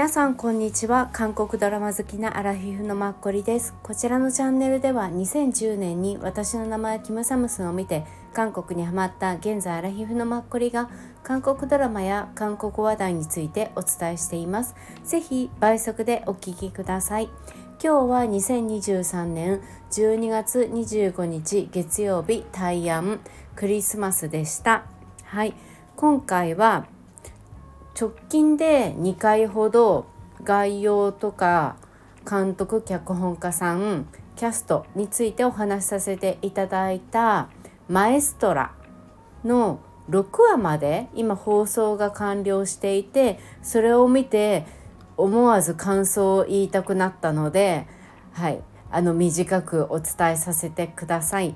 皆さんこんにちは。韓国ドラマ好きなアラフィフのマッコリです。こちらのチャンネルでは2010年に私の名前キムサムスンを見て韓国にハマった現在アラフィフのマッコリが韓国ドラマや韓国話題についてお伝えしています。ぜひ倍速でお聞きください。今日は2023年12月25日月曜日大安クリスマスでした。はい。今回は直近で2回ほど概要とか監督脚本家さんキャストについてお話しさせていただいた「マエストラ」の6話まで今放送が完了していてそれを見て思わず感想を言いたくなったのではいあの短くお伝えさせてください。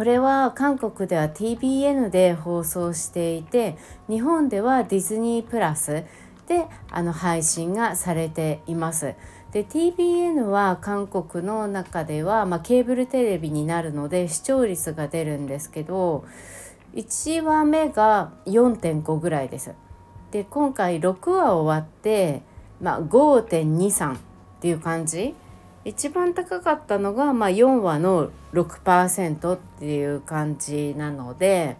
これは韓国では TBN で放送していて日本ではディズニープラスであの配信がされています。で TBN は韓国の中では、まあ、ケーブルテレビになるので視聴率が出るんですけど1話目が4.5ぐらいです。で今回6話終わって、まあ、5.23っていう感じ一番高かったのが、まあ、4話の6%っていう感じなので、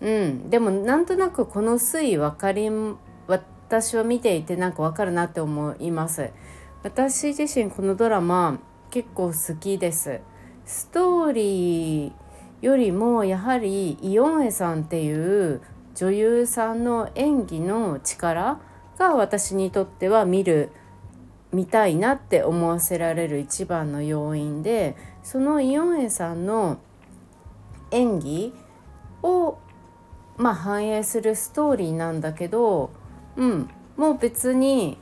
うん、でもなんとなくこの推移分かり私は見ていてなんか分かるなって思います。私自身このドラマ結構好きです。ストーリーよりもやはりイオンエさんっていう女優さんの演技の力が私にとっては見る見たいなって思わせられる一番の要因でそのイオンエさんの演技をまあ反映するストーリーなんだけど、うん、もう別に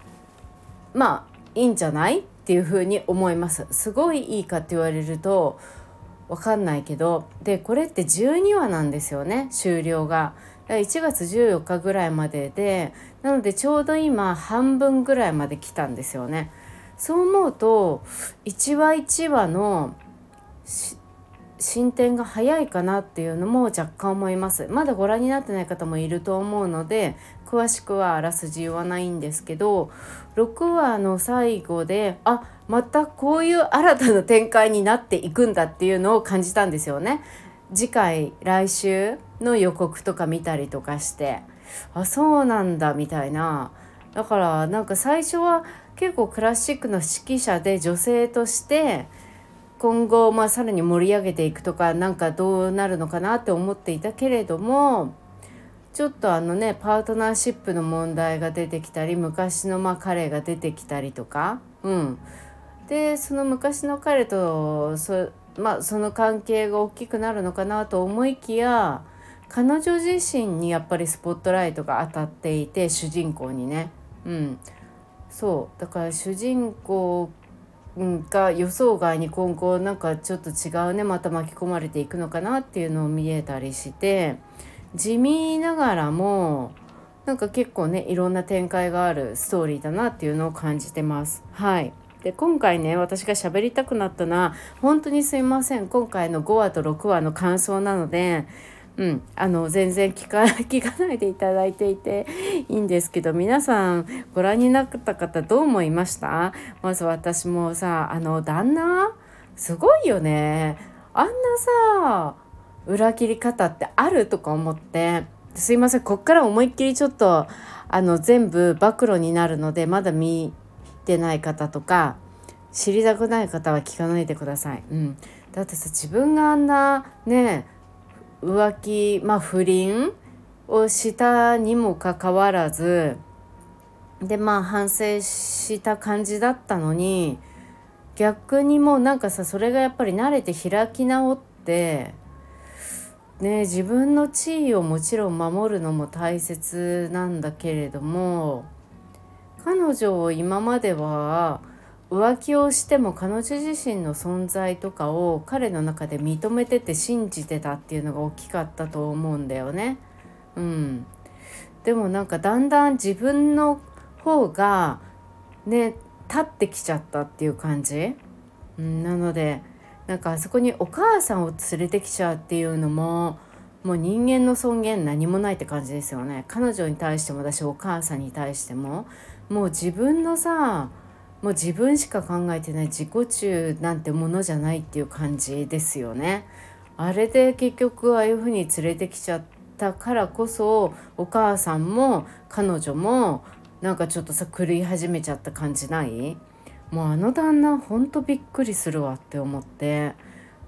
まあいいんじゃないっていうふうに思います。すごいいいかって言われると分かんないけどでこれって12話なんですよね終了が。1月14日ぐらいまででなのでちょうど今半分ぐらいまで来たんですよね。そう思うと1話1話の進展が早いかなっていうのも若干思いますまだご覧になってない方もいると思うので詳しくはあらすじ言わないんですけど6話の最後であまたこういう新たな展開になっていくんだっていうのを感じたんですよね。次回来週の予告とか見たりとかしてあそうなんだみたいな。だからなんか最初は結構クラシックの指揮者で女性として今後まあさらに盛り上げていくとかなんかどうなるのかなって思っていたけれどもちょっとあのねパートナーシップの問題が出てきたり昔のまあ彼が出てきたりとかうん。でその昔の彼とそまあ、その関係が大きくなるのかなと思いきや彼女自身にやっぱりスポットライトが当たっていて主人公にね。うん、そうだから主人公が予想外に今後なんかちょっと違うねまた巻き込まれていくのかなっていうのを見えたりして地味ながらもなんか結構ねいろんな展開があるストーリーだなっていうのを感じてます。はいで今回ね私が喋りたくなったのは本当にすいません。今回の5話と6話の感想なのでうん、あの全然聞か 聞かないでいただいていていいんですけど皆さんご覧になった方どう思いました？まず私もさあの旦那？すごいよね。あんなさ裏切り方ってあるとか思ってすいません。こっから思いっきりちょっとあの全部暴露になるのでまだ見てない方とか知りたくない方は聞かないでください。うん、だってさ自分があんなね浮気まあ不倫をしたにもかかわらずでまあ反省した感じだったのに逆にもうなんかさそれがやっぱり慣れて開き直ってね自分の地位をもちろん守るのも大切なんだけれども彼女を今までは浮気をしても彼女自身の存在とかを彼の中で認めてて信じてたっていうのが大きかったと思うんだよね。うん、でもなんかだんだん自分の方がね立ってきちゃったっていう感じ、うん、なのでなんかあそこにお母さんを連れてきちゃうっていうのももう人間の尊厳何もないって感じですよね。彼女に対してもだしお母さんに対しても。もう自分のさもう自分しか考えてない自己中なんてものじゃないっていう感じですよね。あれで結局ああいうふうに連れてきちゃったからこそお母さんも彼女もなんかちょっとさ狂い始めちゃった感じない？もうあの旦那ほんとびっくりするわって思って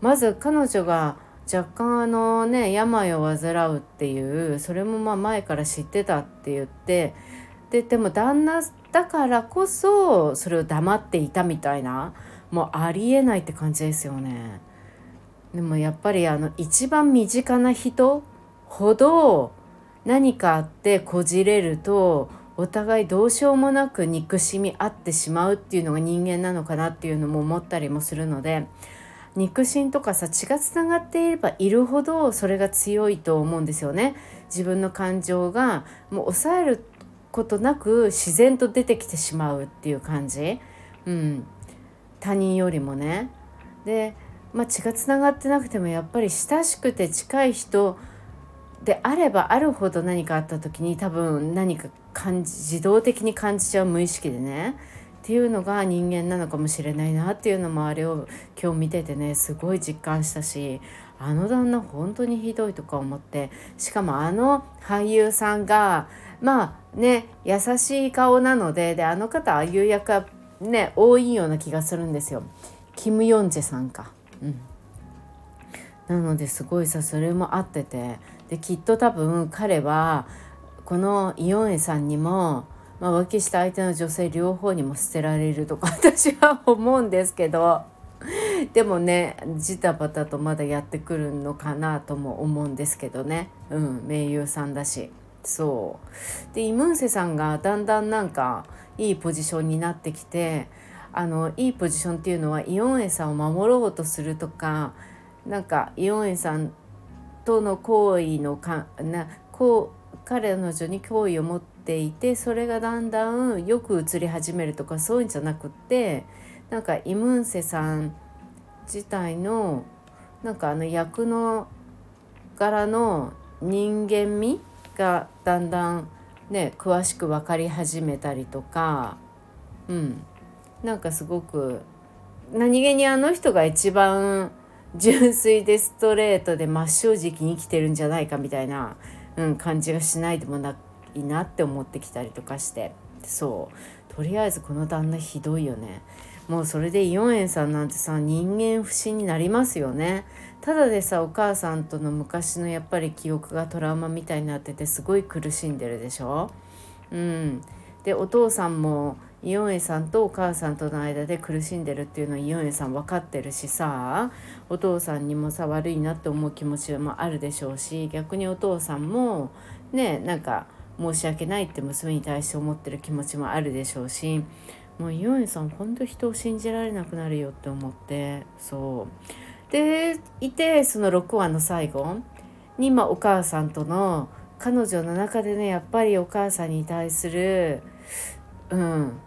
まず彼女が若干あのね病を患うっていうそれもまあ前から知ってたって言ってででも旦那だからこそそれを黙っていたみたいなもうありえないって感じですよね。でもやっぱりあの一番身近な人ほど何かあってこじれるとお互いどうしようもなく憎しみ合ってしまうっていうのが人間なのかなっていうのも思ったりもするので肉親とかさ血がつながっていればいるほどそれが強いと思うんですよね。自分の感情がもう抑えることなく自然と出てきてしまうっていう感じ、うん、他人よりもね。で、まあ、血がつながってなくてもやっぱり親しくて近い人であればあるほど何かあった時に多分何か感じ自動的に感じちゃう無意識でね。っていうのが人間なのかもしれないなっていうのもあれを今日見ててねすごい実感したしあの旦那本当にひどいとか思ってしかもあの俳優さんがまあね優しい顔なのでであの方ああいう役はね多いような気がするんですよ。キム・ヨンジェさんか。うん、なのですごいさそれも合っててできっと多分彼はこのイオンエさんにもまあ、浮気した相手の女性両方にも捨てられるとか私は思うんですけどでもねジタバタとまだやってくるのかなとも思うんですけどね。うん名優さんだし。そう。でイムンセさんがだんだんなんかいいポジションになってきてあのいいポジションっていうのはイオンエさんを守ろうとするとかなんかイオンエさんとの行為のかなこう彼女に好意を持ってていてそれがだんだんよく映り始めるとかそういうんじゃなくってなんかイムンセさん自体のなんかあの役の柄の人間味がだんだんね詳しく分かり始めたりとかうん。なんかすごく何気にあの人が一番純粋でストレートで真っ正直に生きてるんじゃないかみたいな、うん、感じがしないでもないいなって思ってきたりとかして。そう。とりあえずこの旦那ひどいよね。もうそれでイオンエンさんなんてさ人間不信になりますよね。ただでさお母さんとの昔のやっぱり記憶がトラウマみたいになっててすごい苦しんでるでしょ。うん。でお父さんもイオンエさんとお母さんとの間で苦しんでるっていうのはイオンエさん分かってるしさお父さんにもさ悪いなって思う気持ちもあるでしょうし逆にお父さんもねなんか申し訳ないって娘に対して思ってる気持ちもあるでしょうしもうイオンさんほんと人を信じられなくなるよって思ってそう。でいてその6話の最後に、まあ、お母さんとの彼女の中でねやっぱりお母さんに対するうん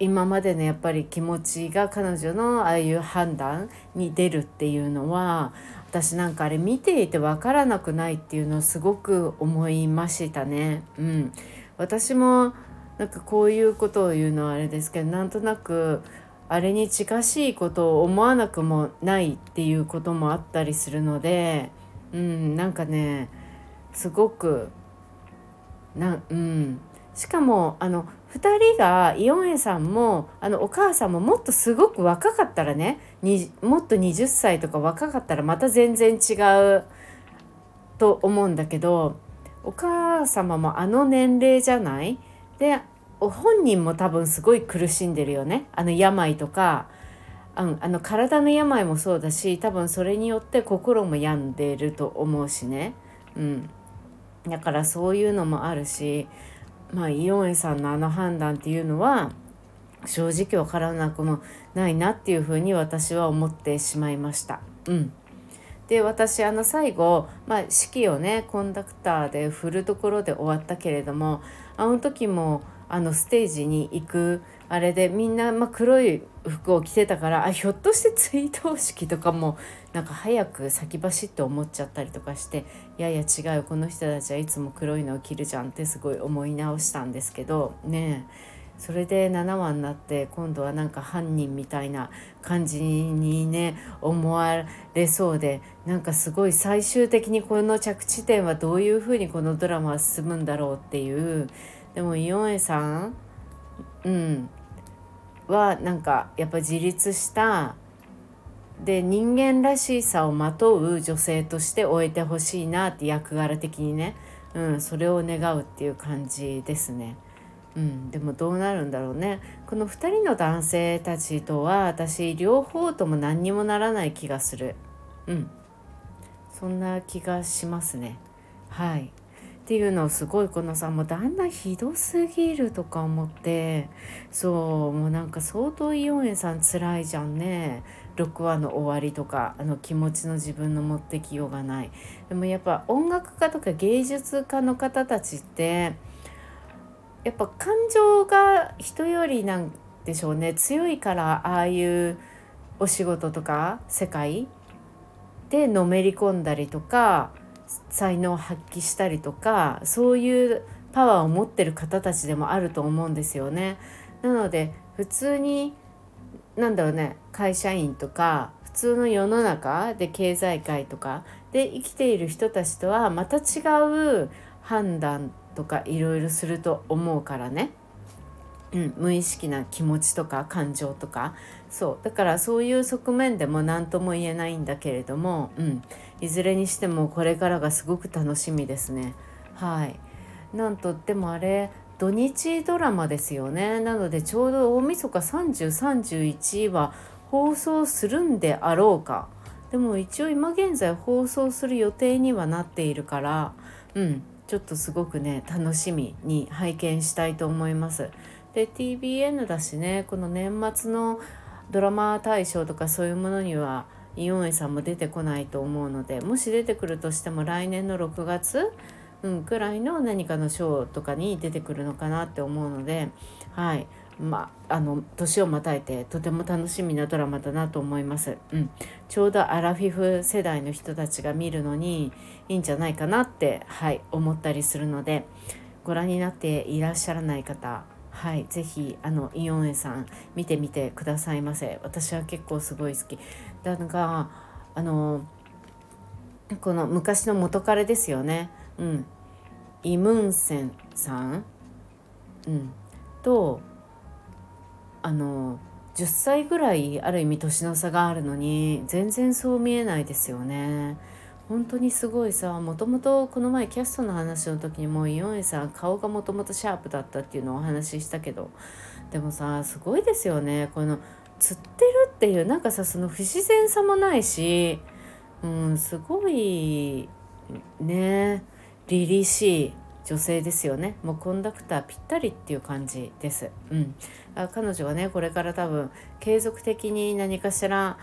今までのやっぱり気持ちが彼女のああいう判断に出るっていうのは私なんかあれ見ていて分からなくないっていうのをすごく思いましたね。うん、私もなんかこういうことを言うのはあれですけどなんとなくあれに近しいことを思わなくもないっていうこともあったりするので、うん、なんかねすごくな、うん、しかもあの2人がイオンエさんもあのお母さんももっとすごく若かったらねもっと20歳とか若かったらまた全然違うと思うんだけどお母様もあの年齢じゃない？で本人も多分すごい苦しんでるよね。あの病とかあのあの体の病もそうだし多分それによって心も病んでると思うしね、うん、だからそういうのもあるしまあ、イオンエさんのあの判断っていうのは正直わからなくもないなっていうふうに私は思ってしまいました。うんで私あの最後、まあ、式をねコンダクターで振るところで終わったけれどもあの時もあのステージに行くあれでみんな、ま、黒い服を着てたからあひょっとして追悼式とかもなんか早く先走って思っちゃったりとかしていやいや違うこの人たちはいつも黒いのを着るじゃんってすごい思い直したんですけどねそれで7話になって今度はなんか犯人みたいな感じにね思われそうでなんかすごい最終的にこの着地点はどういうふうにこのドラマは進むんだろうっていう。でもイオンエさんうん。はなんかやっぱ自立したで人間らしさをまとう女性として終えてほしいなって役柄的にね、うん、それを願うっていう感じですね。うん、でもどうなるんだろうね。この2人の男性たちとは私両方とも何にもならない気がする。うん。そんな気がしますね。はい。っていうのをすごいこのさもうだんだんひどすぎるとか思ってそうもうなんか相当イオンエさん辛いじゃんね。6話の終わりとかあの気持ちの自分の持ってきようがない。でもやっぱ音楽家とか芸術家の方たちってやっぱ感情が人よりなんでしょうね。強いからああいうお仕事とか世界でのめり込んだりとか才能を発揮したりとかそういうパワーを持ってる方たちでもあると思うんですよね。なので普通になんだろうね会社員とか普通の世の中で経済界とかで生きている人たちとはまた違う判断とかいろいろすると思うからね。うん、無意識な気持ちとか感情とかそうだからそういう側面でも何とも言えないんだけれども、うん、いずれにしてもこれからがすごく楽しみですね。はいなんとってもあれ土日ドラマですよねなのでちょうど大晦日3031は放送するんであろうかでも一応今現在放送する予定にはなっているからうんちょっとすごくね楽しみに拝見したいと思います。で TBN だしねこの年末のドラマ大賞とかそういうものにはイオンエさんも出てこないと思うのでもし出てくるとしても来年の6月、うん、くらいの何かの賞とかに出てくるのかなって思うのではい。まあ、の年をまたいてとても楽しみなドラマだなと思います、うん、ちょうどアラフィフ世代の人たちが見るのにいいんじゃないかなって、はい、思ったりするのでご覧になっていらっしゃらない方はい、ぜひイオンエさん見てみてくださいませ。私は結構すごい好き。だがあのこの昔の元彼ですよね。うん。イムンセンさん、うん、とあの10歳ぐらいある意味年の差があるのに全然そう見えないですよね。本当にすごいさもともとこの前キャストの話の時にもイオンエさん顔がもともとシャープだったっていうのをお話ししたけどでもさすごいですよね。この釣ってるっていうなんかさその不自然さもないしうんすごいね凛々しい女性ですよねもうコンダクターぴったりっていう感じです。うん、あ彼女はねこれから多分継続的に何かしら、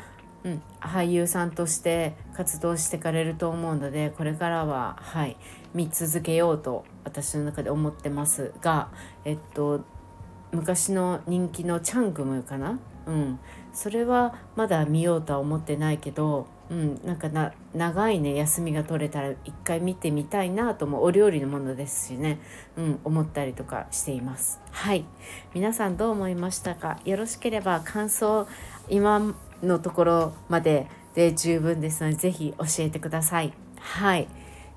うん、俳優さんとして活動してかれると思うのでこれからははい見続けようと私の中で思ってますがえっと昔の人気のチャングムかなうん。それはまだ見ようとは思ってないけどうん、なんかな長いね休みが取れたら一回見てみたいなともお料理のものですしね、うん、思ったりとかしています。はい。皆さんどう思いましたか？よろしければ感想今のところまでで十分ですので是非教えてください。はい。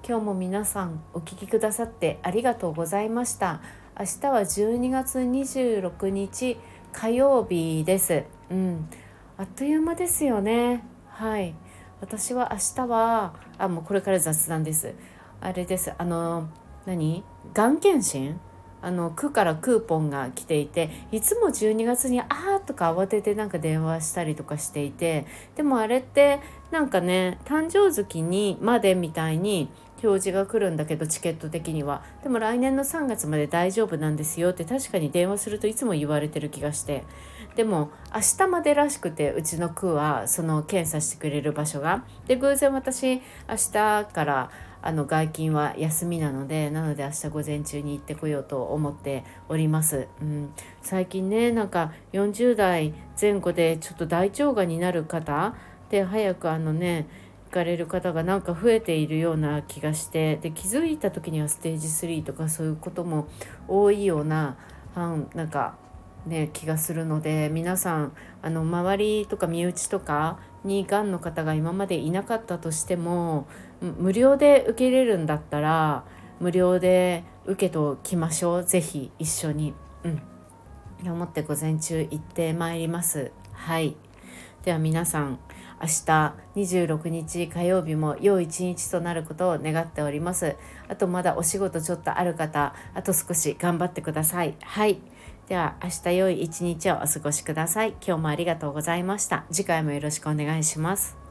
今日も皆さんお聴きくださってありがとうございました。明日は12月26日火曜日です。うん。あっという間ですよね。はい。私は明日はあもうこれから雑談です。あれです。あの何？がん検診あの区からクーポンが来ていていつも12月に「あー」とか慌ててなんか電話したりとかしていてでもあれってなんかね誕生月にまでみたいに表示が来るんだけどチケット的には。でも来年の3月まで大丈夫なんですよって確かに電話するといつも言われてる気がして。でも明日までらしくてうちの区はその検査してくれる場所が。で偶然私明日からあの外勤は休みなのでなので明日午前中に行ってこようと思っております、うん、最近ねなんか40代前後でちょっと大腸がんになる方で早くあのねかれる方がなんか増えているような気がしてで気づいた時にはステージ3とかそういうことも多いようななんかね気がするので皆さんあの周りとか身内とかにがんの方が今までいなかったとしても無料で受けれるんだったら無料で受けときましょう是非一緒に。うん思って午前中行ってまいります。はいでは皆さん明日26日火曜日も良い一日となることを願っております。あとまだお仕事ちょっとある方あと少し頑張ってください。はい。では明日良い一日をお過ごしください。今日もありがとうございました。次回もよろしくお願いします。